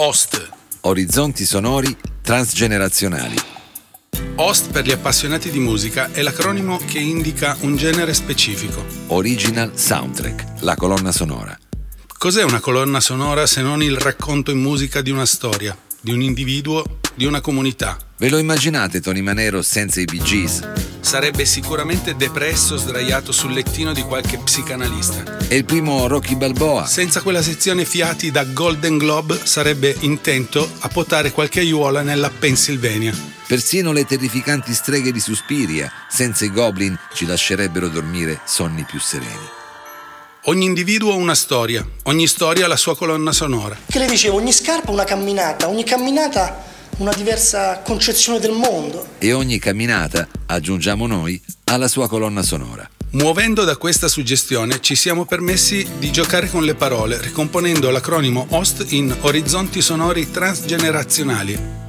Host. Orizzonti sonori transgenerazionali. Host per gli appassionati di musica è l'acronimo che indica un genere specifico. Original Soundtrack, la colonna sonora. Cos'è una colonna sonora se non il racconto in musica di una storia, di un individuo, di una comunità? Ve lo immaginate Tony Manero senza i Bee Gees? Sarebbe sicuramente depresso sdraiato sul lettino di qualche psicanalista. E il primo Rocky Balboa? Senza quella sezione fiati da Golden Globe sarebbe intento a potare qualche aiuola nella Pennsylvania. Persino le terrificanti streghe di Suspiria, senza i goblin, ci lascerebbero dormire sonni più sereni. Ogni individuo ha una storia, ogni storia ha la sua colonna sonora. Che le dicevo, ogni scarpa una camminata, ogni camminata una diversa concezione del mondo. E ogni camminata, aggiungiamo noi, ha la sua colonna sonora. Muovendo da questa suggestione ci siamo permessi di giocare con le parole, ricomponendo l'acronimo HOST in orizzonti sonori transgenerazionali.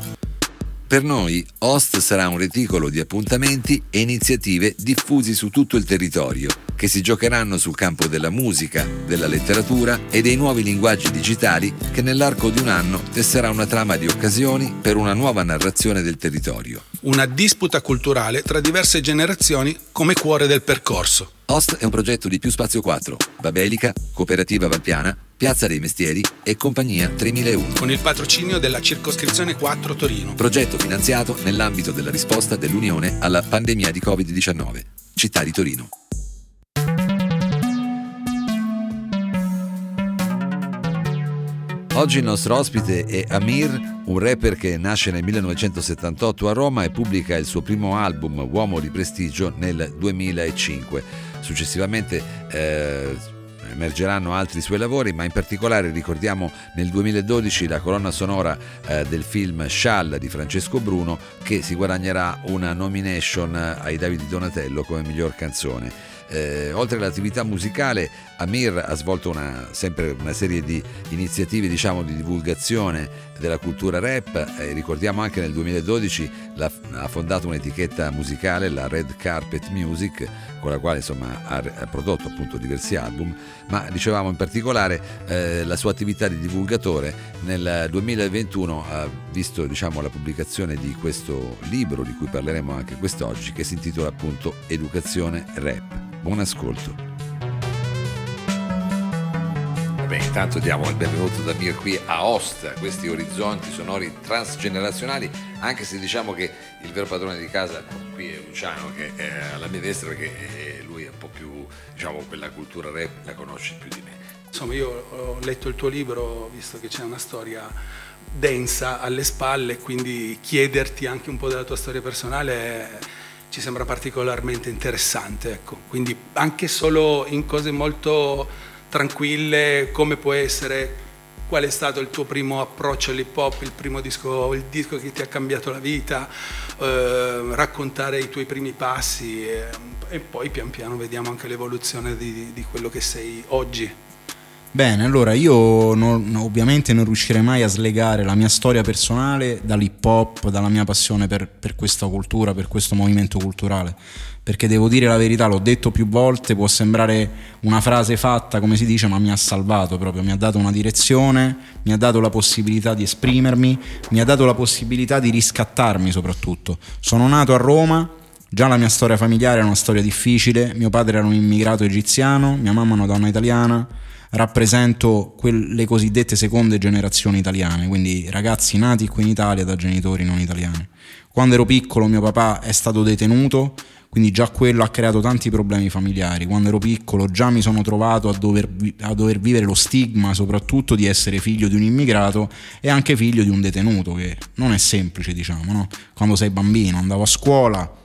Per noi, Host sarà un reticolo di appuntamenti e iniziative diffusi su tutto il territorio, che si giocheranno sul campo della musica, della letteratura e dei nuovi linguaggi digitali che nell'arco di un anno tesserà una trama di occasioni per una nuova narrazione del territorio. Una disputa culturale tra diverse generazioni come cuore del percorso. Host è un progetto di Più Spazio 4, Babelica, Cooperativa Valpiana, Piazza dei Mestieri e Compagnia 3001. Con il patrocinio della Circoscrizione 4 Torino. Progetto finanziato nell'ambito della risposta dell'Unione alla pandemia di Covid-19. Città di Torino. Oggi il nostro ospite è Amir, un rapper che nasce nel 1978 a Roma e pubblica il suo primo album Uomo di prestigio nel 2005. Successivamente eh, emergeranno altri suoi lavori, ma in particolare ricordiamo nel 2012 la colonna sonora eh, del film Shall di Francesco Bruno che si guadagnerà una nomination ai Davide Donatello come miglior canzone. Eh, oltre all'attività musicale, Amir ha svolto una, sempre una serie di iniziative diciamo, di divulgazione della cultura rap. Eh, ricordiamo anche nel 2012 la, ha fondato un'etichetta musicale, la Red Carpet Music, con la quale insomma, ha, ha, prodotto appunto diversi album, ma dicevamo in particolare eh, la sua attività di divulgatore nel 2021 ha visto diciamo, la pubblicazione di questo libro di cui parleremo anche quest'oggi che si intitola appunto Educazione Rap. Buon ascolto. Beh, intanto diamo il benvenuto da Mir qui a Osta, questi orizzonti sonori transgenerazionali, anche se diciamo che il vero padrone di casa qui è Luciano che è alla mia destra perché lui è un po' più, diciamo, quella cultura rap la conosce più di me. Insomma, io ho letto il tuo libro, visto che c'è una storia densa alle spalle, quindi chiederti anche un po' della tua storia personale ci sembra particolarmente interessante. Ecco. Quindi anche solo in cose molto tranquille, come può essere, qual è stato il tuo primo approccio all'hip hop, il primo disco, il disco che ti ha cambiato la vita, eh, raccontare i tuoi primi passi e, e, poi pian piano vediamo anche l'evoluzione di, di quello che sei oggi. Bene, allora io non, ovviamente non riuscirei mai a slegare la mia storia personale dall'hip hop, dalla mia passione per, per, questa cultura, per questo movimento culturale. Perché devo dire la verità, l'ho detto più volte, può sembrare una frase fatta, come si dice, ma mi ha salvato proprio, mi ha dato una direzione, mi ha dato la possibilità di esprimermi, mi ha dato la possibilità di riscattarmi soprattutto. Sono nato a Roma, Già la mia storia familiare era una storia difficile, mio padre era un immigrato egiziano, mia mamma una donna italiana, rappresento quelle cosiddette seconde generazioni italiane, quindi ragazzi nati qui in Italia da genitori non italiani. Quando ero piccolo mio papà è stato detenuto, quindi già quello ha creato tanti problemi familiari. Quando ero piccolo già mi sono trovato a dover, a dover vivere lo stigma soprattutto di essere figlio di un immigrato e anche figlio di un detenuto, che non è semplice diciamo, no? Quando sei bambino andavo a scuola,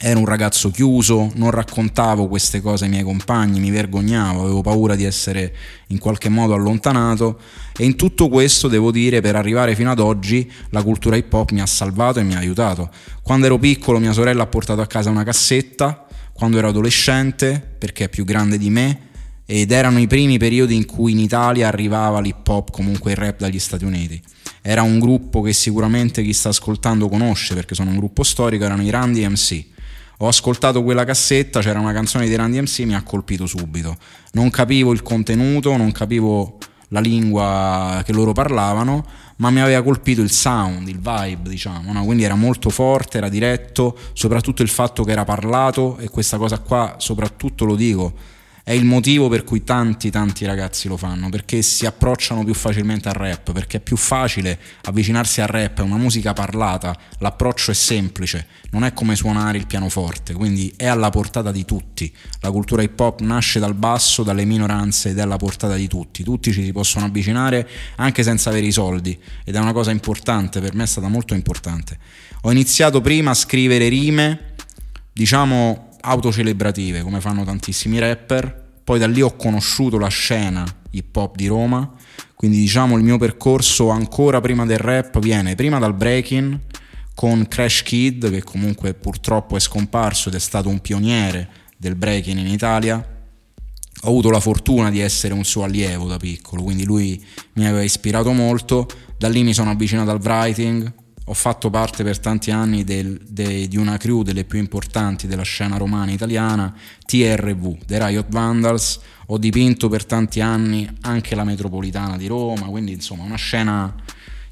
ero un ragazzo chiuso, non raccontavo queste cose ai miei compagni, mi vergognavo, avevo paura di essere in qualche modo allontanato e in tutto questo devo dire per arrivare fino ad oggi la cultura hip hop mi ha salvato e mi ha aiutato. Quando ero piccolo mia sorella ha portato a casa una cassetta, quando ero adolescente perché è più grande di me ed erano i primi periodi in cui in Italia arrivava l'hip hop, comunque il rap dagli Stati Uniti. Era un gruppo che sicuramente chi sta ascoltando conosce perché sono un gruppo storico, erano i Randy MC ho ascoltato quella cassetta, c'era una canzone di Randy MC, mi ha colpito subito. Non capivo il contenuto, non capivo la lingua che loro parlavano, ma mi aveva colpito il sound, il vibe, diciamo, no? quindi era molto forte, era diretto, soprattutto il fatto che era parlato e questa cosa qua, soprattutto lo dico, è il motivo per cui tanti tanti ragazzi lo fanno, perché si approcciano più facilmente al rap, perché è più facile avvicinarsi al rap, è una musica parlata, l'approccio è semplice, non è come suonare il pianoforte, quindi è alla portata di tutti. La cultura hip hop nasce dal basso, dalle minoranze ed è alla portata di tutti, tutti ci si possono avvicinare anche senza avere i soldi ed è una cosa importante, per me è stata molto importante. Ho iniziato prima a scrivere rime, diciamo autocelebrative come fanno tantissimi rapper, poi da lì ho conosciuto la scena hip hop di Roma, quindi diciamo il mio percorso ancora prima del rap viene prima dal breaking con Crash Kid che comunque purtroppo è scomparso ed è stato un pioniere del breaking in Italia. Ho avuto la fortuna di essere un suo allievo da piccolo, quindi lui mi aveva ispirato molto. Da lì mi sono avvicinato al writing, ho fatto parte per tanti anni del, de, di una crew delle più importanti della scena romana italiana, TRV, The Riot Vandals, ho dipinto per tanti anni anche la metropolitana di Roma, quindi insomma una scena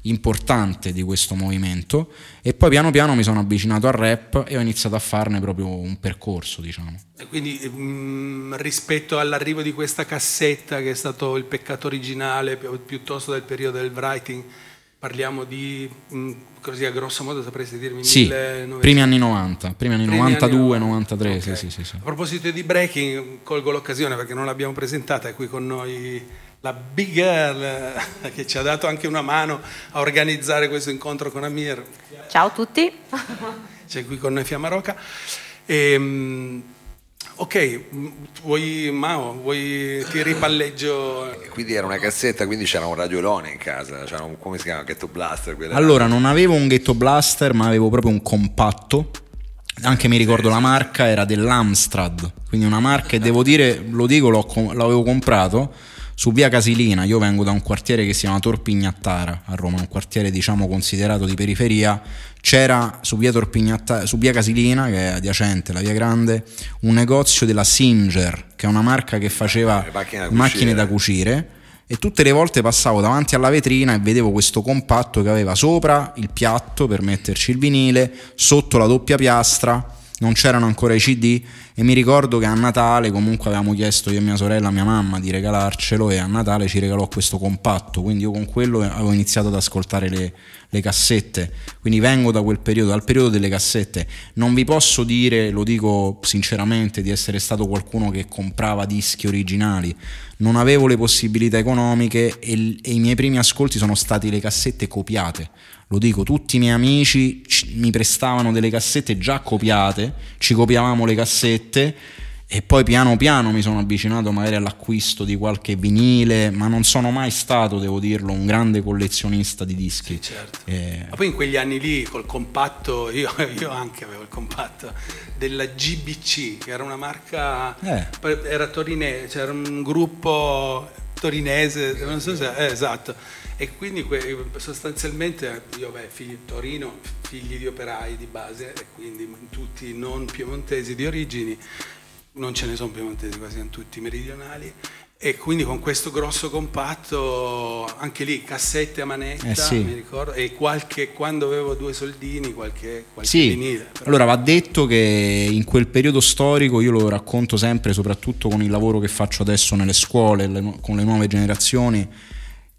importante di questo movimento e poi piano piano mi sono avvicinato al rap e ho iniziato a farne proprio un percorso diciamo. Quindi mh, mm, rispetto all'arrivo di questa cassetta che è stato il peccato originale piuttosto del periodo del writing Parliamo di, mm, così a grosso modo sapresti dirmi? Sì, 1900. primi anni 90, primi anni primi 92, anni 93, okay. sì, sì, sì, A proposito di breaking, colgo l'occasione perché non l'abbiamo presentata, è qui con noi la big girl che ci ha dato anche una mano a organizzare questo incontro con Amir. Ciao a tutti. C'è qui con noi Fiammaroca. E, ehm, Ok, vuoi Mao, vuoi ti ripalleggio? Quindi era una cassetta, quindi c'era un radiolone in casa, c'era un, come si chiama, ghetto blaster? Allora, non avevo un ghetto blaster, ma avevo proprio un compatto. Anche mi ricordo la marca era dell'Amstrad, quindi una marca e devo dire, lo dico, l'avevo comprato su via Casilina, io vengo da un quartiere che si chiama Torpignattara a Roma, un quartiere diciamo considerato di periferia, c'era su via, su via Casilina, che è adiacente alla via Grande, un negozio della Singer, che è una marca che faceva macchine da macchine da cucire. E tutte le volte passavo davanti alla vetrina e vedevo questo compatto che aveva sopra il piatto per metterci il vinile, sotto la doppia piastra, non c'erano ancora i CD e mi ricordo che a Natale comunque avevamo chiesto io e mia sorella, mia mamma di regalarcelo e a Natale ci regalò questo compatto, quindi io con quello avevo iniziato ad ascoltare le, le cassette, quindi vengo da quel periodo, dal periodo delle cassette. Non vi posso dire, lo dico sinceramente, di essere stato qualcuno che comprava dischi originali, non avevo le possibilità economiche e, e i miei primi ascolti sono stati le cassette copiate lo dico, tutti i miei amici mi prestavano delle cassette già copiate, ci copiavamo le cassette e poi piano piano mi sono avvicinato magari all'acquisto di qualche vinile, ma non sono mai stato, devo dirlo, un grande collezionista di dischi. Sì, certo. eh... Ma poi in quegli anni lì col compatto, io, io, anche avevo il compatto della GBC, che era una marca, eh. era torinese, c'era un gruppo torinese, non so se, eh, esatto e quindi sostanzialmente io beh, figlio, Torino, figli di operai di base e quindi tutti non piemontesi di origini, non ce ne sono piemontesi, quasi sono tutti meridionali e quindi con questo grosso compatto, anche lì cassette a manetta, eh sì. mi ricordo, e qualche, quando avevo due soldini, qualche, qualche sì. vinile. Però. Allora va detto che in quel periodo storico, io lo racconto sempre, soprattutto con il lavoro che faccio adesso nelle scuole, con le nuove generazioni,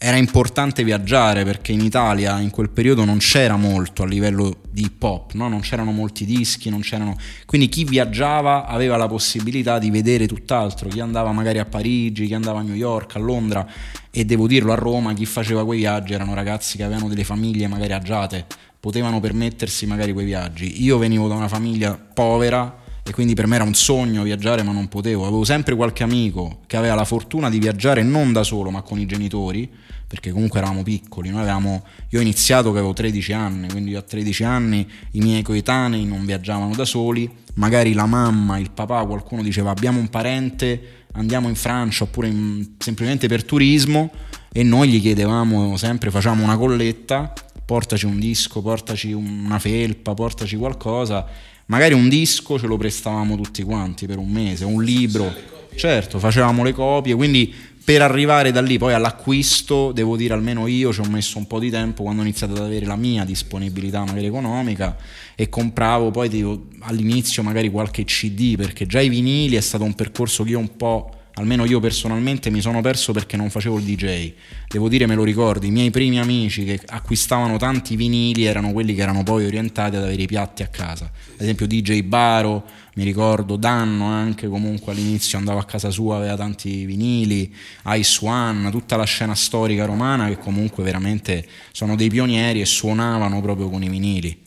era importante viaggiare perché in Italia in quel periodo non c'era molto a livello di hip hop, no? non c'erano molti dischi, c'erano... quindi chi viaggiava aveva la possibilità di vedere tutt'altro, chi andava magari a Parigi, chi andava a New York, a Londra e devo dirlo a Roma, chi faceva quei viaggi erano ragazzi che avevano delle famiglie magari agiate, potevano permettersi magari quei viaggi. Io venivo da una famiglia povera e quindi per me era un sogno viaggiare ma non potevo, avevo sempre qualche amico che aveva la fortuna di viaggiare non da solo ma con i genitori perché comunque eravamo piccoli, avevamo, io ho iniziato che avevo 13 anni, quindi a 13 anni i miei coetanei non viaggiavano da soli, magari la mamma, il papà, qualcuno diceva abbiamo un parente, andiamo in Francia oppure in, semplicemente per turismo e noi gli chiedevamo sempre, facciamo una colletta, portaci un disco, portaci una felpa, portaci qualcosa, magari un disco ce lo prestavamo tutti quanti per un mese, un libro, certo, facevamo le copie, quindi per arrivare da lì poi all'acquisto, devo dire almeno io ci ho messo un po' di tempo quando ho iniziato ad avere la mia disponibilità magari economica e compravo poi dico, all'inizio magari qualche CD perché già i vinili è stato un percorso che io un po' almeno io personalmente mi sono perso perché non facevo il DJ. Devo dire, me lo ricordo, i miei primi amici che acquistavano tanti vinili erano quelli che erano poi orientati ad avere i piatti a casa. Ad esempio DJ Baro, mi ricordo, Danno anche comunque all'inizio andavo a casa sua, aveva tanti vinili, Ice One, tutta la scena storica romana che comunque veramente sono dei pionieri e suonavano proprio con i vinili.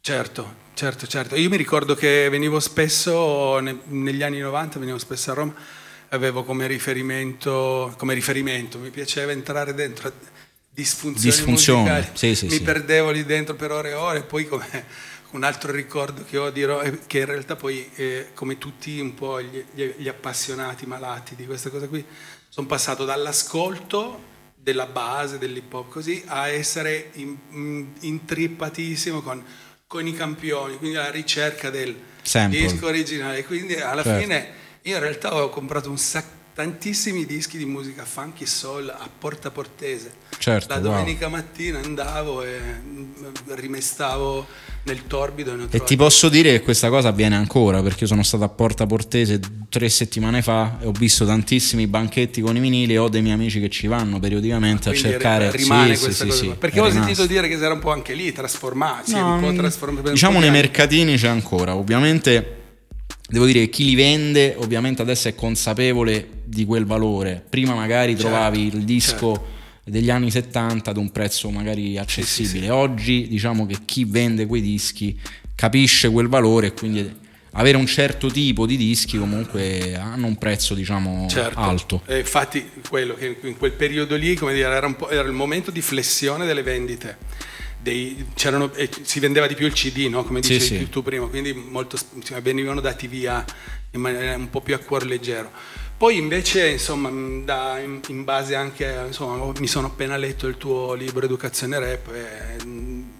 Certo, certo, certo. Io mi ricordo che venivo spesso, negli anni 90 venivo spesso a Roma avevo come riferimento, come riferimento mi piaceva entrare dentro disfunzioni Disfunzione, musicali, sì, sì, mi sì. perdevo lì dentro per ore e ore, poi come un altro ricordo che ho dirò è che in realtà poi eh, come tutti un po' gli, gli, appassionati malati di questa cosa qui, sono passato dall'ascolto della base dell'hip hop così a essere in, in, intrippatissimo con, con i campioni, quindi alla ricerca del Sample. disco originale, quindi alla Certo. fine io in realtà ho comprato un sacco tantissimi dischi di musica funky soul a Porta Portese. Certo, La wow. domenica mattina andavo e mm, rimestavo nel torbido e E ti posso dire che questa cosa avviene ancora perché io sono stato a Porta Portese tre settimane fa e ho visto tantissimi banchetti con i vinili e ho dei miei amici che ci vanno periodicamente a cercare rimane Sì, questa sì, cosa sì, perché ho rimasto. sentito dire che si era un po' anche lì trasformati, No, un po' mm, diciamo nei anni. mercatini c'è ancora, ovviamente devo dire che chi li vende ovviamente adesso è consapevole di quel valore. Prima magari Certo, trovavi il disco degli anni 70 ad un prezzo magari accessibile. sì, sì. Oggi diciamo che chi vende quei dischi capisce quel valore e quindi avere un certo tipo di dischi comunque hanno un prezzo diciamo Certo. alto. E infatti quello che in quel periodo lì, come dire, era, un po', era il momento di flessione delle vendite. Dei- c'erano- e si vendeva di più il CD, no? come Sì, dicevi sì. tu prima, quindi molto, venivano dati via in maniera un po' più a cuor leggero. Poi invece, insomma, da- in, in base anche, insomma, mi sono appena letto il tuo libro Educazione Rap e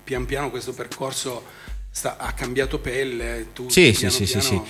pian piano questo percorso sta- ha cambiato pelle. Tu Sì, sì, piano sì, sì, sì.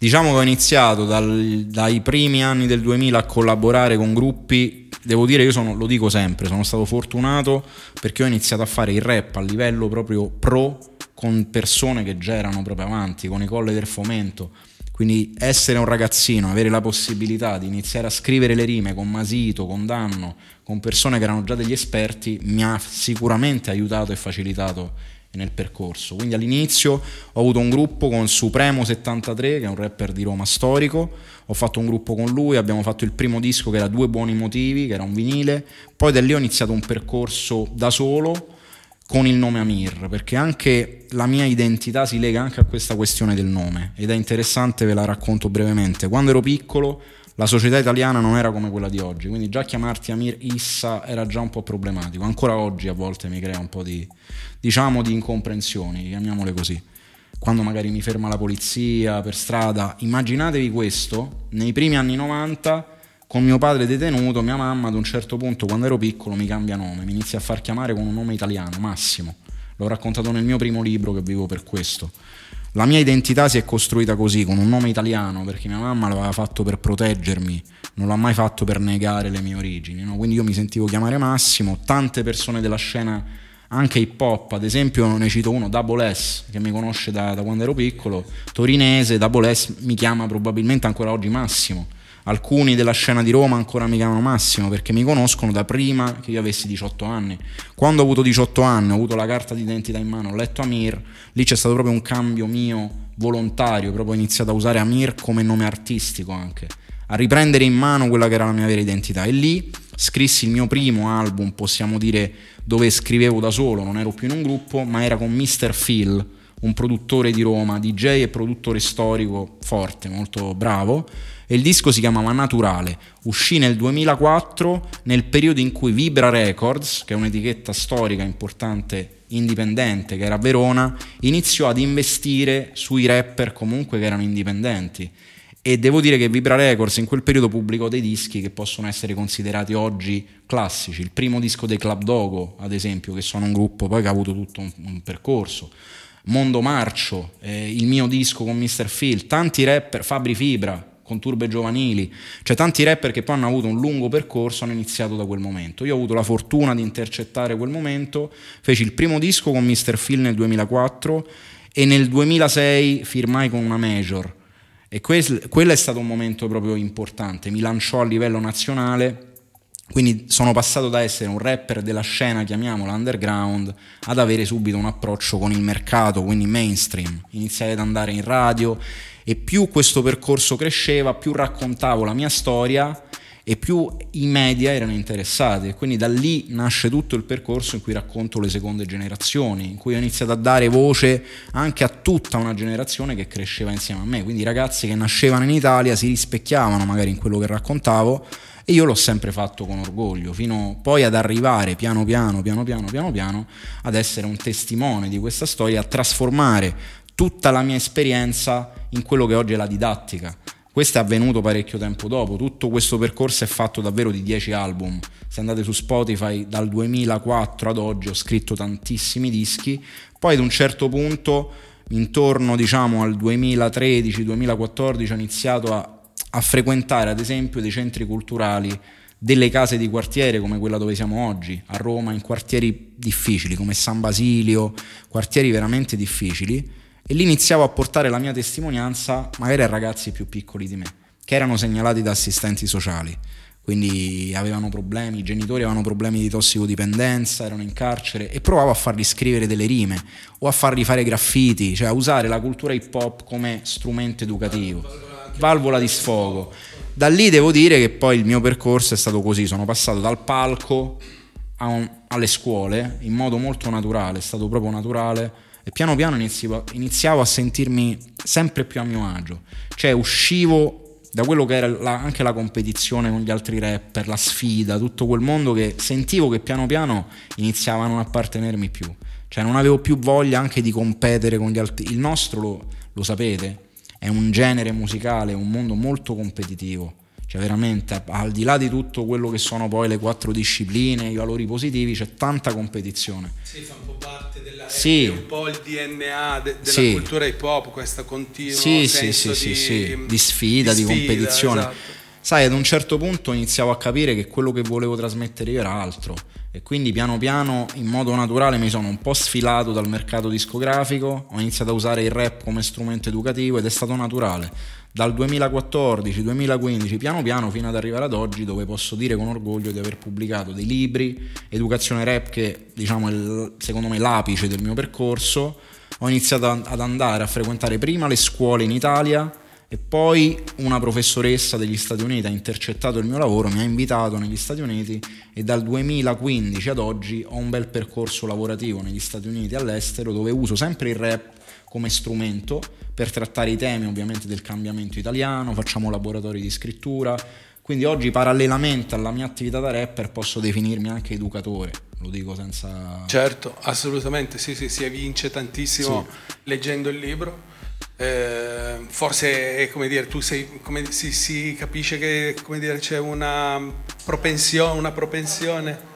Diciamo che ho iniziato dal- dai primi anni del 2000 a collaborare con gruppi, devo dire io sono, lo dico sempre, sono stato fortunato perché ho iniziato a fare il rap a livello proprio pro con persone che già erano proprio avanti, con i colle del fomento. Quindi essere un ragazzino, avere la possibilità di iniziare a scrivere le rime con Masito, con Danno, con persone che erano già degli esperti, mi ha sicuramente aiutato e facilitato nel percorso. Quindi all'inizio ho avuto un gruppo con Supremo 73, che è un rapper di Roma storico, ho fatto un gruppo con lui, abbiamo fatto il primo disco che era Due buoni motivi, che era un vinile, poi da lì ho iniziato un percorso da solo con il nome Amir, perché anche la mia identità si lega anche a questa questione del nome ed è interessante, ve la racconto brevemente. Quando ero piccolo la società italiana non era come quella di oggi, quindi già chiamarti Amir Issa era già un po' problematico, ancora oggi a volte mi crea un po' di, diciamo, di incomprensioni, chiamiamole così. Quando magari mi ferma la polizia per strada, immaginatevi questo, nei primi anni 90 con mio padre detenuto, mia mamma ad un certo punto quando ero piccolo mi cambia nome, mi inizia a far chiamare con un nome italiano, Massimo. L'ho raccontato nel mio primo libro che vivo per questo. La mia identità si è costruita così, con un nome italiano, perché mia mamma l'aveva fatto per proteggermi, non l'ha mai fatto per negare le mie origini. no? Quindi io mi sentivo chiamare Massimo, tante persone della scena, anche hip hop, ad esempio ne cito uno, Double S, che mi conosce da, da quando ero piccolo, torinese, Double S mi chiama probabilmente ancora oggi Massimo. Alcuni della scena di Roma ancora mi chiamano Massimo perché mi conoscono da prima che io avessi 18 anni. Quando ho avuto 18 anni, ho avuto la carta d'identità in mano, ho letto Amir, lì c'è stato proprio un cambio mio volontario, proprio ho iniziato a usare Amir come nome artistico anche, a riprendere in mano quella che era la mia vera identità. E lì scrissi il mio primo album, possiamo dire, dove scrivevo da solo, non ero più in un gruppo, ma era con Mr. Phil, un produttore di Roma, DJ e produttore storico forte, molto bravo e il disco si chiamava Naturale. Uscì nel 2004, nel periodo in cui Vibra Records, che è un'etichetta storica importante indipendente che era a Verona, iniziò ad investire sui rapper comunque che erano indipendenti. E devo dire che Vibra Records in quel periodo pubblicò dei dischi che possono essere considerati oggi classici. Il primo disco dei Club Dogo, ad esempio, che sono un gruppo poi che ha avuto tutto un, un percorso. Mondo Marcio, eh, il mio disco con Mr. Phil, tanti rapper, Fabri Fibra, con turbe giovanili, cioè tanti rapper che poi hanno avuto un lungo percorso hanno iniziato da quel momento. Io ho avuto la fortuna di intercettare quel momento, feci il primo disco con Mr. Phil nel 2004 e nel 2006 firmai con una major e quel, quello è stato un momento proprio importante, mi lanciò a livello nazionale quindi sono passato da essere un rapper della scena, chiamiamola underground, ad avere subito un approccio con il mercato, quindi mainstream. Iniziai ad andare in radio e più questo percorso cresceva, più raccontavo la mia storia e più i media erano interessati. quindi da lì nasce tutto il percorso in cui racconto le seconde generazioni, in cui ho iniziato a dare voce anche a tutta una generazione che cresceva insieme a me. Quindi i ragazzi che nascevano in Italia si rispecchiavano magari in quello che raccontavo e io l'ho sempre fatto con orgoglio, fino poi ad arrivare piano piano, piano piano, piano piano, ad essere un testimone di questa storia, a trasformare tutta la mia esperienza in quello che oggi è la didattica. Questo è avvenuto parecchio tempo dopo, tutto questo percorso è fatto davvero di 10 album. Se andate su Spotify dal 2004 ad oggi ho scritto tantissimi dischi, poi ad un certo punto, intorno diciamo al 2013-2014, ho iniziato a a frequentare ad esempio dei centri culturali delle case di quartiere come quella dove siamo oggi, a Roma, in quartieri difficili come San Basilio, quartieri veramente difficili, e lì iniziavo a portare la mia testimonianza magari a ragazzi più piccoli di me, che erano segnalati da assistenti sociali, quindi avevano problemi, i genitori avevano problemi di tossicodipendenza, erano in carcere e provavo a fargli scrivere delle rime o a fargli fare graffiti, cioè a usare la cultura hip hop come strumento educativo valvola di sfogo. Da lì devo dire che poi il mio percorso è stato così, sono passato dal palco un, alle scuole in modo molto naturale, è stato proprio naturale. E piano piano iniziavo, iniziavo a sentirmi sempre più a mio agio, cioè uscivo da quello che era la, anche la competizione con gli altri rapper, la sfida, tutto quel mondo che sentivo che piano piano iniziava a non appartenermi più, cioè non avevo più voglia anche di competere con gli altri, il nostro lo, lo sapete, è un genere musicale, un mondo molto competitivo. Cioè veramente, al di là di tutto quello che sono poi le quattro discipline, i valori positivi, c'è tanta competizione. Sì, fa un po' parte della sì. un po' il DNA de, della sì. cultura hip hop, questa continua sì, senso sì, di, sì, di, sfida, di, sfida, competizione. Esatto. Sai, ad un certo punto iniziavo a capire che quello che volevo trasmettere io era altro e quindi piano piano in modo naturale mi sono un po' sfilato dal mercato discografico, ho iniziato a usare il rap come strumento educativo ed è stato naturale. Dal 2014-2015 piano piano fino ad arrivare ad oggi dove posso dire con orgoglio di aver pubblicato dei libri, educazione rap che diciamo è secondo me l'apice del mio percorso, ho iniziato ad andare a frequentare prima le scuole in Italia e poi una professoressa degli Stati Uniti ha intercettato il mio lavoro, mi ha invitato negli Stati Uniti e dal 2015 ad oggi ho un bel percorso lavorativo negli Stati Uniti e all'estero dove uso sempre il rap come strumento per trattare i temi ovviamente del cambiamento italiano, facciamo laboratori di scrittura, quindi oggi parallelamente alla mia attività da rapper posso definirmi anche educatore, lo dico senza... Certo, assolutamente, sì, sì, si evince tantissimo sì. leggendo il libro eh, forse come dire, tu sei, come, si, si, capisce che dire, c'è una propensione, una propensione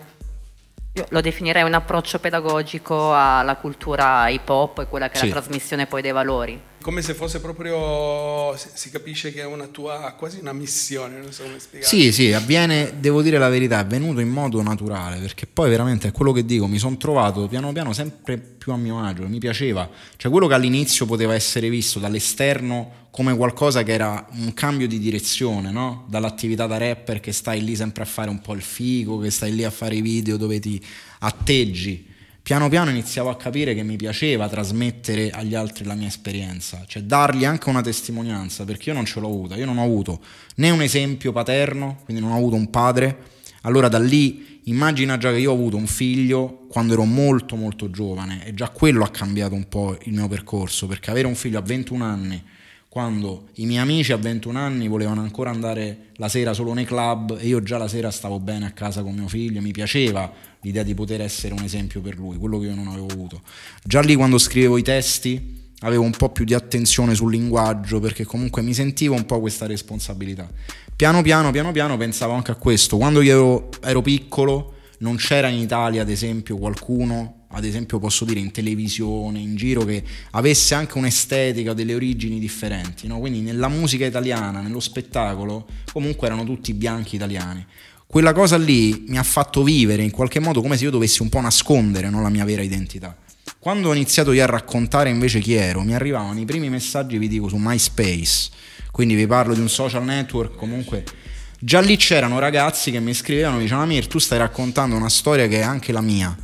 io lo definirei un approccio pedagogico alla cultura hip hop e quella che è sì. la trasmissione poi dei valori come se fosse proprio, si capisce che è una tua, quasi una missione, non so come spiegare. Sì, sì, avviene, devo dire la verità, è avvenuto in modo naturale, perché poi veramente è quello che dico, mi sono trovato piano piano sempre più a mio agio, mi piaceva, cioè quello che all'inizio poteva essere visto dall'esterno come qualcosa che era un cambio di direzione, no? Dall'attività da rapper che stai lì sempre a fare un po' il figo, che stai lì a fare i video dove ti atteggi piano piano iniziavo a capire che mi piaceva trasmettere agli altri la mia esperienza, cioè dargli anche una testimonianza, perché io non ce l'ho avuta, io non ho avuto né un esempio paterno, quindi non ho avuto un padre, allora da lì immagina già che io ho avuto un figlio quando ero molto molto giovane e già quello ha cambiato un po' il mio percorso, perché avere un figlio a 21 anni quando i miei amici a 21 anni volevano ancora andare la sera solo nei club e io già la sera stavo bene a casa con mio figlio, mi piaceva l'idea di poter essere un esempio per lui, quello che io non avevo avuto. Già lì quando scrivevo i testi avevo un po' più di attenzione sul linguaggio perché comunque mi sentivo un po' questa responsabilità. Piano piano, piano piano pensavo anche a questo. Quando io ero, ero piccolo non c'era in Italia ad esempio qualcuno ad esempio posso dire in televisione, in giro, che avesse anche un'estetica, delle origini differenti. No? Quindi nella musica italiana, nello spettacolo, comunque erano tutti bianchi italiani. Quella cosa lì mi ha fatto vivere in qualche modo come se io dovessi un po' nascondere no? la mia vera identità. Quando ho iniziato io a raccontare invece chi ero, mi arrivavano i primi messaggi, vi dico, su MySpace, quindi vi parlo di un social network comunque già lì c'erano ragazzi che mi scrivevano, dicevano Amir tu stai raccontando una storia che è anche la mia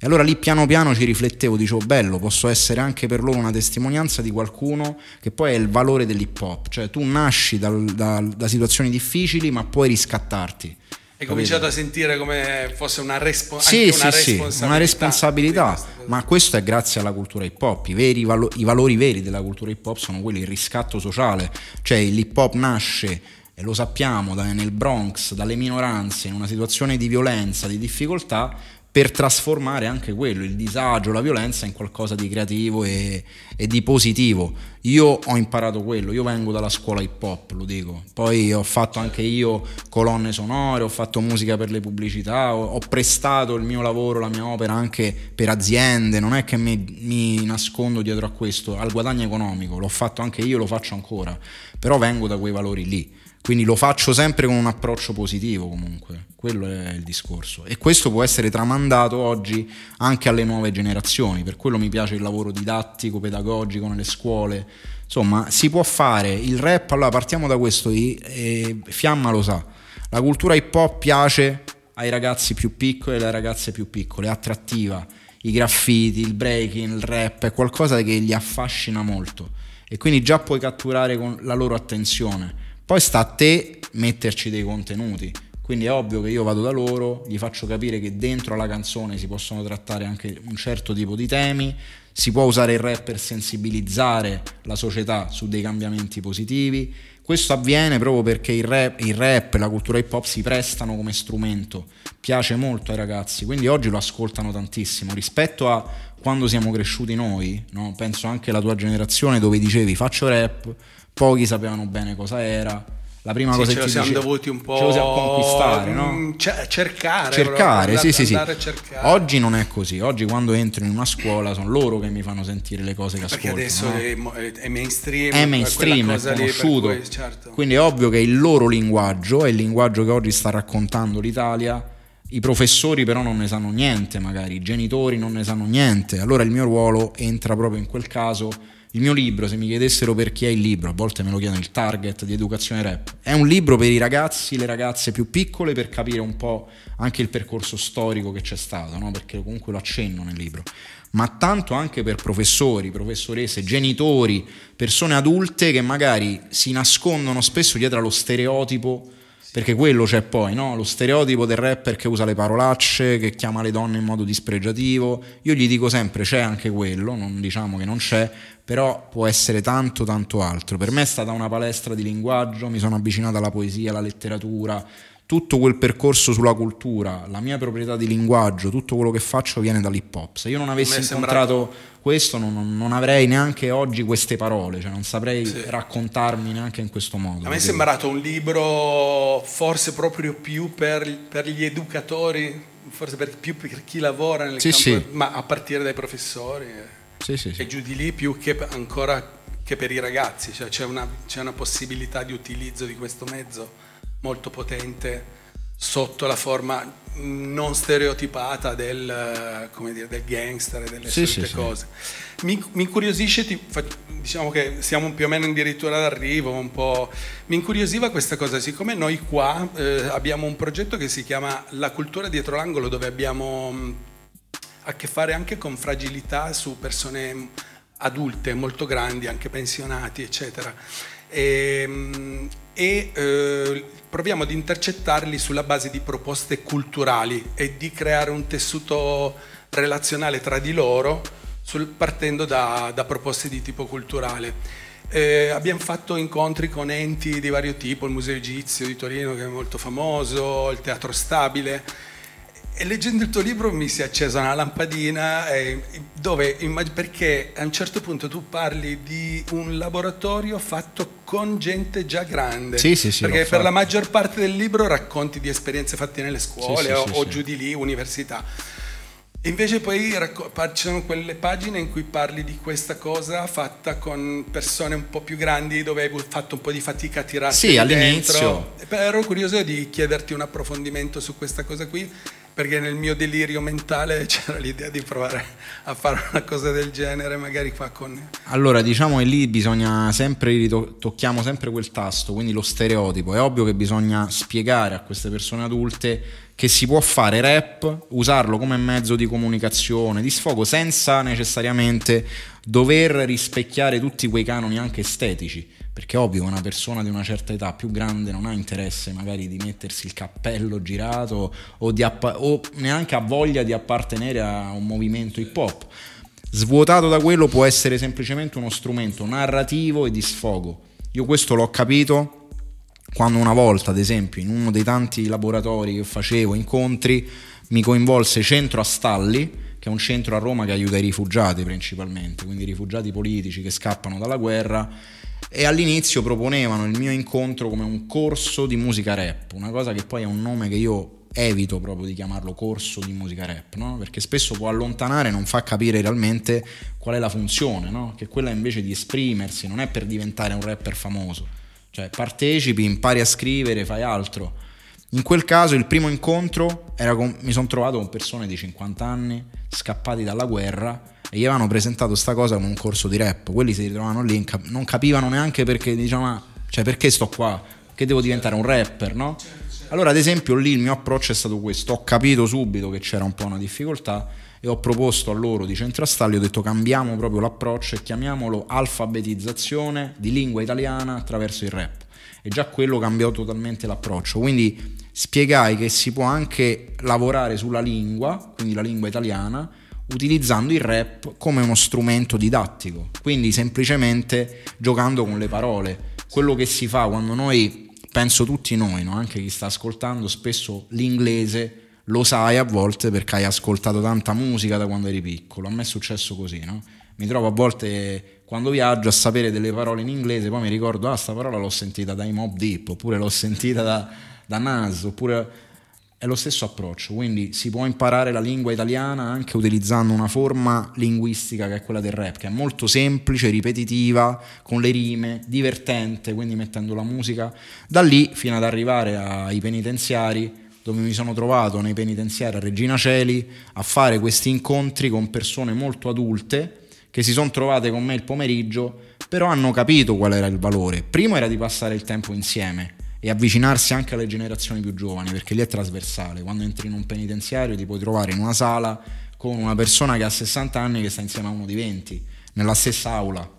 e allora lì piano piano ci riflettevo, dicevo bello, posso essere anche per loro una testimonianza di qualcuno che poi è il valore dell'hip hop, cioè tu nasci dal, dal, da situazioni difficili ma puoi riscattarti. Hai cominciato a sentire come fosse una, respo- sì, una sì, responsabilità. Sì, una responsabilità, ma questo è grazie alla cultura hip hop. I, veri, I valori veri della cultura hip hop sono quelli del riscatto sociale, cioè l'hip hop nasce e lo sappiamo nel Bronx, dalle minoranze, in una situazione di violenza, di difficoltà, per trasformare anche quello, il disagio, la violenza in qualcosa di creativo e, e, di positivo. Io ho imparato quello, io vengo dalla scuola hip hop, lo dico, poi ho fatto anche io colonne sonore, ho fatto musica per le pubblicità, ho, ho prestato il mio lavoro, la mia opera anche per aziende, non è che mi, mi nascondo dietro a questo, al guadagno economico, l'ho fatto anche io, lo faccio ancora, però vengo da quei valori lì. Quindi lo faccio sempre con un approccio positivo comunque, quello è il discorso. E questo può essere tramandato oggi anche alle nuove generazioni, per quello mi piace il lavoro didattico, pedagogico nelle scuole. Insomma, si può fare. Il rap, allora partiamo da questo, Fiamma lo sa, la cultura hip hop piace ai ragazzi più piccoli e alle ragazze più piccole, è attrattiva, i graffiti, il breaking, il rap, è qualcosa che li affascina molto. E quindi già puoi catturare con la loro attenzione poi sta a te metterci dei contenuti. Quindi è ovvio che io vado da loro, gli faccio capire che dentro alla canzone si possono trattare anche un certo tipo di temi, si può usare il rap per sensibilizzare la società su dei cambiamenti positivi. Questo avviene proprio perché il rap, il rap la cultura hip hop si prestano come strumento, piace molto ai ragazzi, quindi oggi lo ascoltano tantissimo rispetto a quando siamo cresciuti noi, no? penso anche alla tua generazione dove dicevi faccio rap, pochi sapevano bene cosa era. La prima sì, cosa che ci siamo dice, dovuti un po' ce lo siamo conquistare, no? Mm, cercare, cercare, proprio, sì, sì, sì. Cercare. Oggi non è così. Oggi quando entro in una scuola sono loro che mi fanno sentire le cose che Perché ascoltano. Perché no? adesso è, mainstream, è mainstream, è conosciuto. Cui, certo. Quindi è ovvio che il loro linguaggio è il linguaggio che oggi sta raccontando l'Italia. I professori però non ne sanno niente, magari i genitori non ne sanno niente. Allora il mio ruolo entra proprio in quel caso il mio libro, se mi chiedessero per chi è il libro, a volte me lo chiedono il target di educazione rap, è un libro per i ragazzi, le ragazze più piccole per capire un po' anche il percorso storico che c'è stato, no? perché comunque lo accenno nel libro, ma tanto anche per professori, professoresse, genitori, persone adulte che magari si nascondono spesso dietro allo stereotipo perché quello c'è poi, no? lo stereotipo del rapper che usa le parolacce, che chiama le donne in modo dispregiativo. Io gli dico sempre c'è anche quello, non diciamo che non c'è, però può essere tanto tanto altro. Per me è stata una palestra di linguaggio, mi sono avvicinato alla poesia, alla letteratura, tutto quel percorso sulla cultura, la mia proprietà di linguaggio, tutto quello che faccio viene dall'hip hop. Se io non avessi incontrato sembrato... questo non, non, avrei neanche oggi queste parole, cioè non saprei sì. raccontarmi neanche in questo modo. A me è sembrato un libro forse proprio più per, per gli educatori, forse per, più per chi lavora nel sì, campo, sì. ma a partire dai professori. Sì, sì, sì. e giù di lì più che ancora che per i ragazzi, cioè c'è una, c'è una possibilità di utilizzo di questo mezzo molto potente sotto la forma non stereotipata del, dire, del gangster e delle sì, solite sì, cose. Sì. Mi, mi, incuriosisce, diciamo che siamo più o meno addirittura d'arrivo, un po', mi incuriosiva questa cosa, siccome noi qua eh, abbiamo un progetto che si chiama La cultura dietro l'angolo, dove abbiamo a che fare anche con fragilità su persone adulte, molto grandi, anche pensionati, eccetera. E, e eh, proviamo ad intercettarli sulla base di proposte culturali e di creare un tessuto relazionale tra di loro sul, partendo da, da, proposte di tipo culturale. Eh, abbiamo fatto incontri con enti di vario tipo, il Museo Egizio di Torino che è molto famoso, il Teatro Stabile, e leggendo il tuo libro mi si è accesa una lampadina eh, dove, perché a un certo punto tu parli di un laboratorio fatto con gente già grande. Sì, sì, sì, perché per la maggior parte del libro racconti di esperienze fatte nelle scuole sì, o, o giù di lì, università. Invece poi ci sono quelle pagine in cui parli di questa cosa fatta con persone un po' più grandi dove hai fatto un po' di fatica a tirarti Sì, all'inizio. Dentro. Ero curioso di chiederti un approfondimento su questa cosa qui perché nel mio delirio mentale c'era l'idea di provare a fare una cosa del genere, magari qua con... Allora, diciamo che lì bisogna sempre, tocchiamo sempre quel tasto, quindi lo stereotipo. È ovvio che bisogna spiegare a queste persone adulte che si può fare rap, usarlo come mezzo di comunicazione, di sfogo, senza necessariamente dover rispecchiare tutti quei canoni anche estetici, perché ovvio una persona di una certa età più grande non ha interesse magari di mettersi il cappello girato o, appa- o neanche ha voglia di appartenere a un movimento hip hop. Svuotato da quello può essere semplicemente uno strumento narrativo e di sfogo. Io questo l'ho capito quando una volta, ad esempio, in uno dei tanti laboratori che facevo, incontri, mi coinvolse Centro a Stalli, che è un centro a Roma che aiuta i rifugiati principalmente, quindi i rifugiati politici che scappano dalla guerra, e all'inizio proponevano il mio incontro come un corso di musica rap, una cosa che poi è un nome che io evito proprio di chiamarlo corso di musica rap, no? perché spesso può allontanare e non fa capire realmente qual è la funzione, no? che quella invece di esprimersi non è per diventare un rapper famoso cioè partecipi, impari a scrivere, fai altro. In quel caso il primo incontro era con, mi sono trovato con persone di 50 anni scappati dalla guerra e gli avevano presentato sta cosa come un corso di rap. Quelli si ritrovavano lì, non capivano neanche perché dicevano, cioè perché sto qua? Che devo diventare un rapper, no? Allora ad esempio lì il mio approccio è stato questo, ho capito subito che c'era un po' una difficoltà e ho proposto a loro di Centrastalli, ho detto cambiamo proprio l'approccio e chiamiamolo alfabetizzazione di lingua italiana attraverso il rap. E già quello cambiò totalmente l'approccio. Quindi spiegai che si può anche lavorare sulla lingua, quindi la lingua italiana, utilizzando il rap come uno strumento didattico, quindi semplicemente giocando con le parole. Quello che si fa quando noi, penso tutti noi, no? anche chi sta ascoltando, spesso l'inglese lo sai a volte perché hai ascoltato tanta musica da quando eri piccolo. A me è successo così, no? Mi trovo a volte quando viaggio a sapere delle parole in inglese, poi mi ricordo, ah, sta parola l'ho sentita dai Mob Deep, oppure l'ho sentita da, da Nas, oppure è lo stesso approccio, quindi si può imparare la lingua italiana anche utilizzando una forma linguistica che è quella del rap, che è molto semplice, ripetitiva, con le rime, divertente, quindi mettendo la musica da lì fino ad arrivare ai penitenziari dove mi sono trovato nei penitenziari a Regina Celi a fare questi incontri con persone molto adulte che si sono trovate con me il pomeriggio, però hanno capito qual era il valore. Primo era di passare il tempo insieme e avvicinarsi anche alle generazioni più giovani, perché lì è trasversale. Quando entri in un penitenziario ti puoi trovare in una sala con una persona che ha 60 anni che sta insieme a uno di 20, nella stessa aula.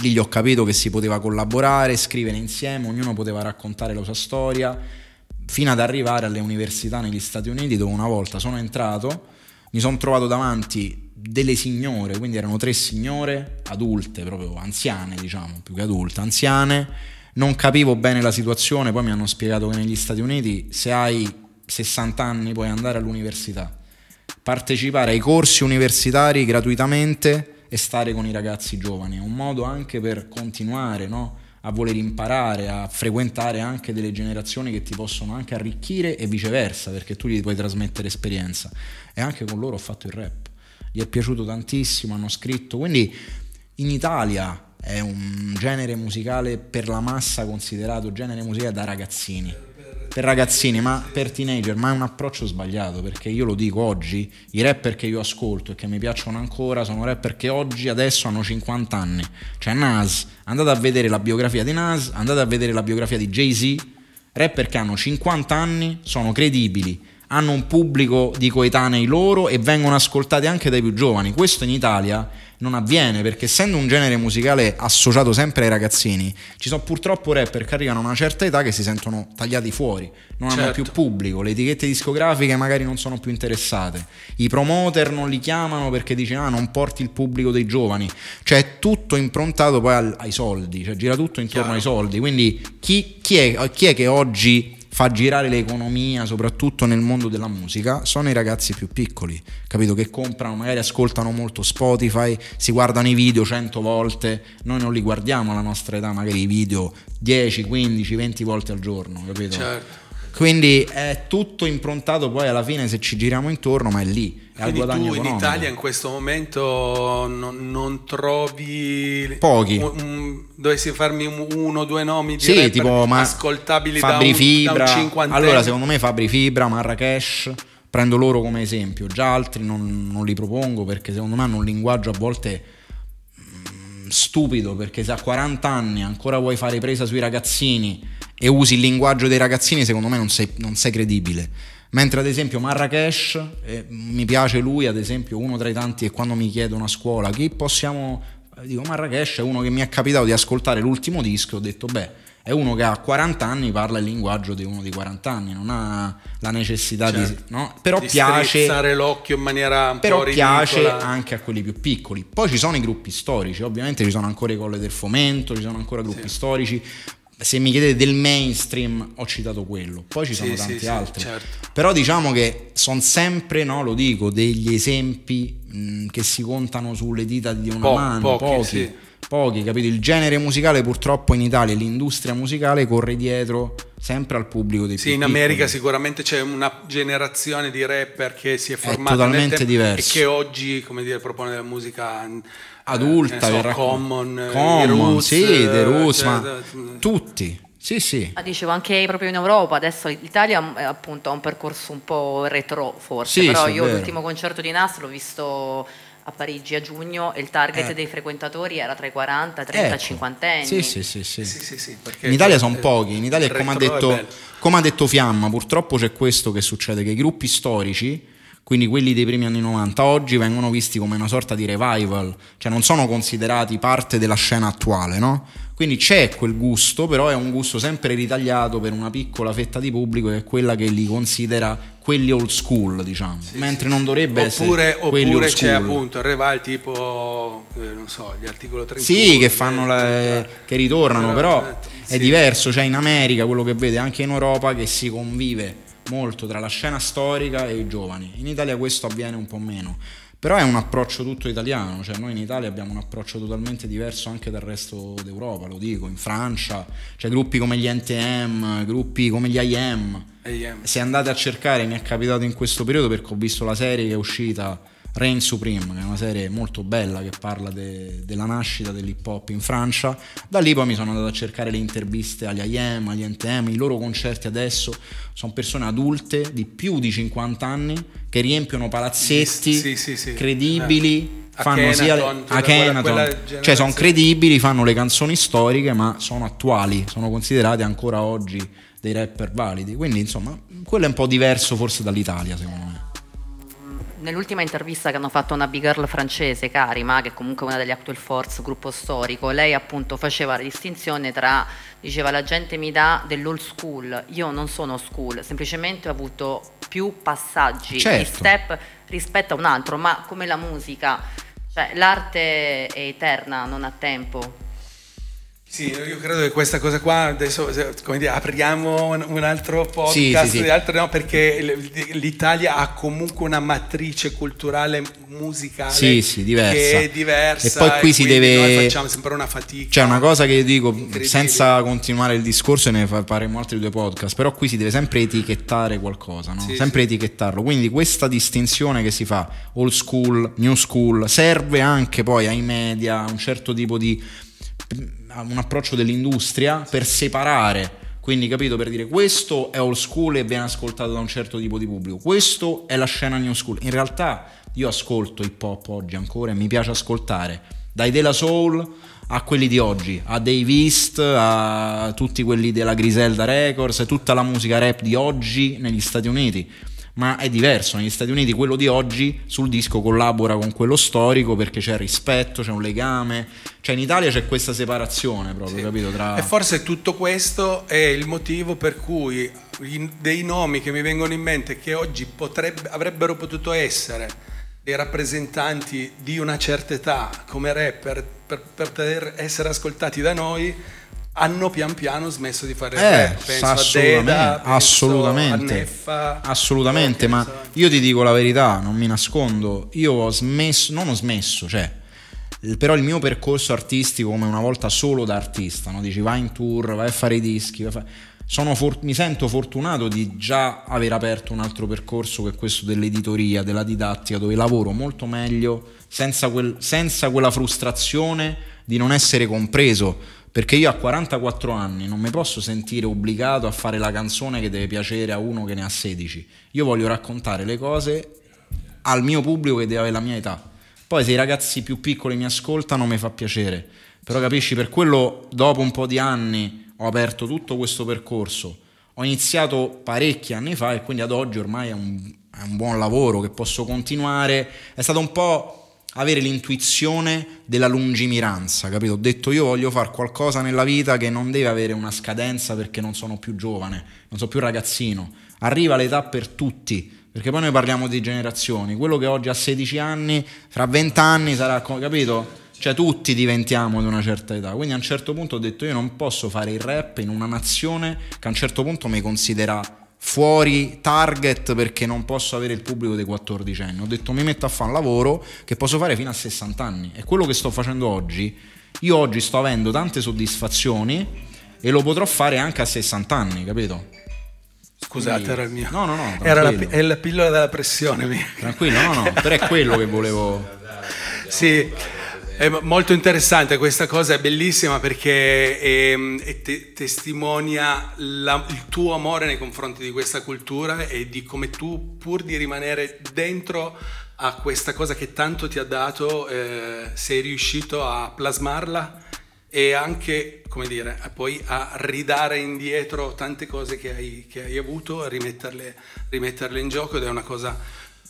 Lì gli ho capito che si poteva collaborare, scrivere insieme, ognuno poteva raccontare la sua storia fino ad arrivare alle università negli Stati Uniti dove una volta sono entrato, mi sono trovato davanti delle signore, quindi erano tre signore adulte, proprio anziane diciamo, più che adulte, anziane, non capivo bene la situazione, poi mi hanno spiegato che negli Stati Uniti se hai 60 anni puoi andare all'università, partecipare ai corsi universitari gratuitamente e stare con i ragazzi giovani, è un modo anche per continuare, no? a voler imparare, a frequentare anche delle generazioni che ti possono anche arricchire e viceversa, perché tu gli puoi trasmettere esperienza. E anche con loro ho fatto il rap. Gli è piaciuto tantissimo, hanno scritto, quindi in Italia è un genere musicale per la massa considerato genere musicale da ragazzini per ragazzini, ma per teenager, ma è un approccio sbagliato perché io lo dico oggi, i rapper che io ascolto e che mi piacciono ancora sono rapper che oggi adesso hanno 50 anni. Cioè Nas, andate a vedere la biografia di Nas, andate a vedere la biografia di Jay-Z, rapper che hanno 50 anni, sono credibili, hanno un pubblico di coetanei loro e vengono ascoltati anche dai più giovani. Questo in Italia non avviene perché essendo un genere musicale associato sempre ai ragazzini, ci sono purtroppo rapper che arrivano a una certa età che si sentono tagliati fuori, non certo. hanno più pubblico, le etichette discografiche magari non sono più interessate, i promoter non li chiamano perché dicono ah non porti il pubblico dei giovani, cioè è tutto improntato poi ai soldi, cioè gira tutto intorno Chiaro. ai soldi, quindi chi, chi, è, chi è che oggi fa girare l'economia, soprattutto nel mondo della musica, sono i ragazzi più piccoli, capito? Che comprano, magari ascoltano molto Spotify, si guardano i video cento volte, noi non li guardiamo alla nostra età, magari i video 10, 15, 20 volte al giorno, capito? Certo. Quindi è tutto improntato poi alla fine se ci giriamo intorno, ma è lì. È Quindi al guadagno tu in economico. Italia in questo momento non, non trovi Pochi. un- un- dovessi farmi un- uno o due nomi di Sì, tipo ma ascoltabili da Fabri un, Fibra. da un allora, secondo me Fabri Fibra, Marrakesh, prendo loro come esempio. Già altri non, non li propongo perché secondo me hanno un linguaggio a volte stupido perché se a 40 anni ancora vuoi fare presa sui ragazzini e usi il linguaggio dei ragazzini, secondo me non sei, non sei credibile. Mentre ad esempio Marrakesh, eh, mi piace lui, ad esempio, uno tra i tanti che quando mi chiedono a scuola chi possiamo... Dico Marrakesh è uno che mi è capitato di ascoltare l'ultimo disco e ho detto beh, è uno che ha 40 anni, parla il linguaggio di uno di 40 anni, non ha la necessità Certo. di... No? Però di piace... l'occhio in maniera un Però piace anche a quelli più piccoli. Poi ci sono i gruppi storici, ovviamente ci sono ancora i colle del fomento, ci sono ancora gruppi storici. Se mi chiedete del mainstream, ho citato quello. Poi ci Sì, sono sì, tanti sì, altri. certo. Però diciamo che sono sempre, no, lo dico, degli esempi mh, che si contano sulle dita di una Po- mano, pochi, pochi. Pochi, capito? Il genere musicale purtroppo in Italia, l'industria musicale corre dietro sempre al pubblico dei Sì, più in piccoli. America sicuramente c'è una generazione di rapper che si è formata nel totalmente tempo diverso. e che oggi, come dire, propone della musica eh, adulta, ne so, common, eh, Common, Roots, sì, The eh, Roots, cioè, ma eh, tutti. Sì, sì. Ma dicevo anche proprio in Europa, adesso l'Italia è appunto ha un percorso un po' retro forse, Sì, però sì, è io l'ultimo concerto di Nas l'ho visto a Parigi a giugno e il target Eh. dei frequentatori era tra i 40 e i 30 Ecco. 50 anni. Sì, sì, sì, sì. Sì, sì, In Italia sono pochi, in Italia come ha, detto, come ha detto Fiamma, purtroppo c'è questo che succede, che i gruppi storici, quindi quelli dei primi anni 90, oggi vengono visti come una sorta di revival, cioè non sono considerati parte della scena attuale, no? Quindi c'è quel gusto, però è un gusto sempre ritagliato per una piccola fetta di pubblico che è quella che li considera quelli old school, diciamo, mentre non dovrebbe Oppure, essere quelli oppure c'è school. appunto il revival tipo, eh, non so, gli articolo 31. Sì, che fanno la- che ritornano, però è Sì. diverso, cioè in America quello che vede anche in Europa che si convive molto tra la scena storica e i giovani. In Italia questo avviene un po' meno. Però è un approccio tutto italiano, cioè noi in Italia abbiamo un approccio totalmente diverso anche dal resto d'Europa, lo dico, in Francia c'è gruppi come gli NTM, gruppi come gli IM. Se andate a cercare, mi è capitato in questo periodo perché ho visto la serie che è uscita Reign Supreme, che è una serie molto bella che parla de- della nascita dell'hip hop in Francia. Da lì poi mi sono andato a cercare le interviste agli IM, agli NTM, i loro concerti adesso sono persone adulte di più di 50 anni che riempiono palazzetti Sì, sì, sì. credibili. A Fanno sia le- cioè sono credibili, fanno le canzoni storiche, ma sono attuali, sono considerati ancora oggi dei rapper validi. Quindi, insomma, quello è un po' diverso forse dall'Italia, secondo me. Nell'ultima intervista che hanno fatto a una big girl francese, Karima, che è comunque una degli Actual Force, gruppo storico, lei appunto faceva la distinzione tra, diceva la gente mi dà dell'old school, io non sono school, semplicemente ho avuto più passaggi di Certo. step rispetto a un altro, ma come la musica, cioè l'arte è eterna, non ha tempo. Sì, io credo che questa cosa qua adesso come dire, apriamo un, altro podcast Sì, sì, sì. di altre- no, perché l'Italia ha comunque una matrice culturale musicale Sì, sì, diversa. che è diversa E poi qui si quindi deve- noi facciamo sempre una fatica. C'è una cosa che io dico, senza continuare il discorso, e ne fa- faremo altri due podcast, però qui si deve sempre etichettare qualcosa, no? Sempre etichettarlo. Quindi questa distinzione che si fa, old school, new school, serve anche poi ai media, a un certo tipo di un approccio dell'industria per separare. Quindi, capito, per dire questo è old school e viene ascoltato da un certo tipo di pubblico, questo è la scena new school. In realtà io ascolto hip hop oggi ancora e mi piace ascoltare dai della Soul a quelli di oggi, a Dave East, a tutti quelli della Griselda Records, tutta la musica rap di oggi negli Stati Uniti. Ma è diverso, negli Stati Uniti quello di oggi sul disco collabora con quello storico perché c'è rispetto, c'è un legame. Cioè in Italia c'è questa separazione proprio, capito? Tra... E forse tutto questo è il motivo per cui dei nomi che mi vengono in mente che oggi potrebbe- avrebbero potuto essere dei rappresentanti di una certa età come rapper per, per poter essere ascoltati da noi hanno pian piano smesso di fare Eh, rap. Penso assolutamente, a Deda, assolutamente, Neffa, assolutamente, ma io ti dico la verità, non mi nascondo, io ho smesso, non ho smesso, cioè, però il mio percorso artistico come una volta solo da artista, no? dici vai in tour, vai a fare i dischi, fare- for- mi sento fortunato di già aver aperto un altro percorso che è questo dell'editoria, della didattica, dove lavoro molto meglio, senza, quel, senza quella frustrazione di non essere compreso. Perché io a 44 anni non mi posso sentire obbligato a fare la canzone che deve piacere a uno che ne ha 16. Io voglio raccontare le cose al mio pubblico che deve avere la mia età. Poi se i ragazzi più piccoli mi ascoltano mi fa piacere, però capisci, per quello dopo un po' di anni ho aperto tutto questo percorso, ho iniziato parecchi anni fa e quindi ad oggi ormai è un, è un buon lavoro che posso continuare, è stato un po' avere l'intuizione della lungimiranza, capito? Ho detto io voglio fare qualcosa nella vita che non deve avere una scadenza perché non sono più giovane, non sono più ragazzino. Arriva l'età per tutti, perché poi noi parliamo di generazioni. Quello che oggi ha 16 anni, fra 20 anni sarà, capito? Cioè tutti diventiamo di una certa età, quindi a un certo punto ho detto io non posso fare il rap in una nazione che a un certo punto mi considera fuori target perché non posso avere il pubblico dei 14 anni. Ho detto mi metto a fare un lavoro che posso fare fino a 60 anni e quello che sto facendo oggi, io oggi sto avendo tante soddisfazioni e lo potrò fare anche a 60 anni, capito? Scusate, Quindi, era il mio. No, no, no. Era la, è la pillola della pressione. Mia. Tranquillo, no, no, però è quello che volevo. sì. È molto interessante questa cosa, è bellissima perché è, ehm, è te, testimonia la, il tuo amore nei confronti di questa cultura e di come tu, pur di rimanere dentro a questa cosa che tanto ti ha dato, eh, sei riuscito a plasmarla e anche, come dire, poi a ridare indietro tante cose che hai, che hai avuto, a rimetterle, rimetterle in gioco ed è una cosa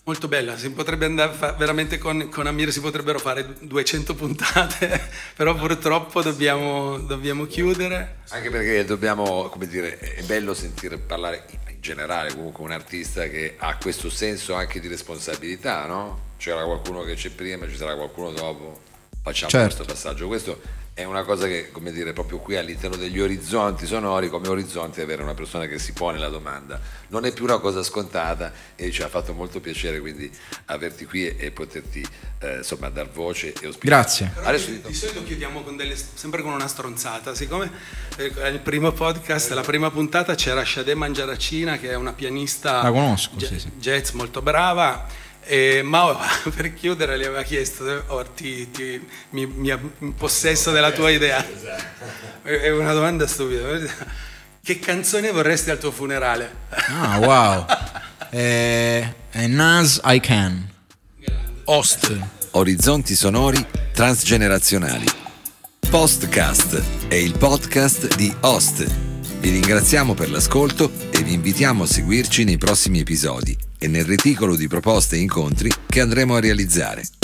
Molto bella, si potrebbe andare fa- veramente con, con, Amir si potrebbero fare 200 puntate, però purtroppo dobbiamo, dobbiamo, chiudere. Anche perché dobbiamo, come dire, è bello sentire parlare in generale comunque un artista che ha questo senso anche di responsabilità, no? C'era qualcuno che c'è prima, ci sarà qualcuno dopo, facciamo certo. questo passaggio. Questo è una cosa che, come dire, proprio qui all'interno degli orizzonti sonori, come orizzonti, avere una persona che si pone la domanda non è più una cosa scontata e ci ha fatto molto piacere quindi averti qui e, e poterti eh, insomma dar voce e ospitare. Grazie. Adesso di, di solito chiudiamo con delle, sempre con una stronzata, siccome eh, nel primo podcast, la prima puntata c'era Shade Mangiaracina che è una pianista la conosco, jazz, sì, sì. jazz molto brava e Mao per chiudere gli aveva chiesto, oh, ti, ti, mi, mi in possesso della tua idea. È una domanda stupida. Che canzone vorresti al tuo funerale? Ah, wow. è, è Nas I Can. Host. Orizzonti sonori transgenerazionali. Postcast è il podcast di Host. Vi ringraziamo per l'ascolto e vi invitiamo a seguirci nei prossimi episodi e nel reticolo di proposte e incontri che andremo a realizzare.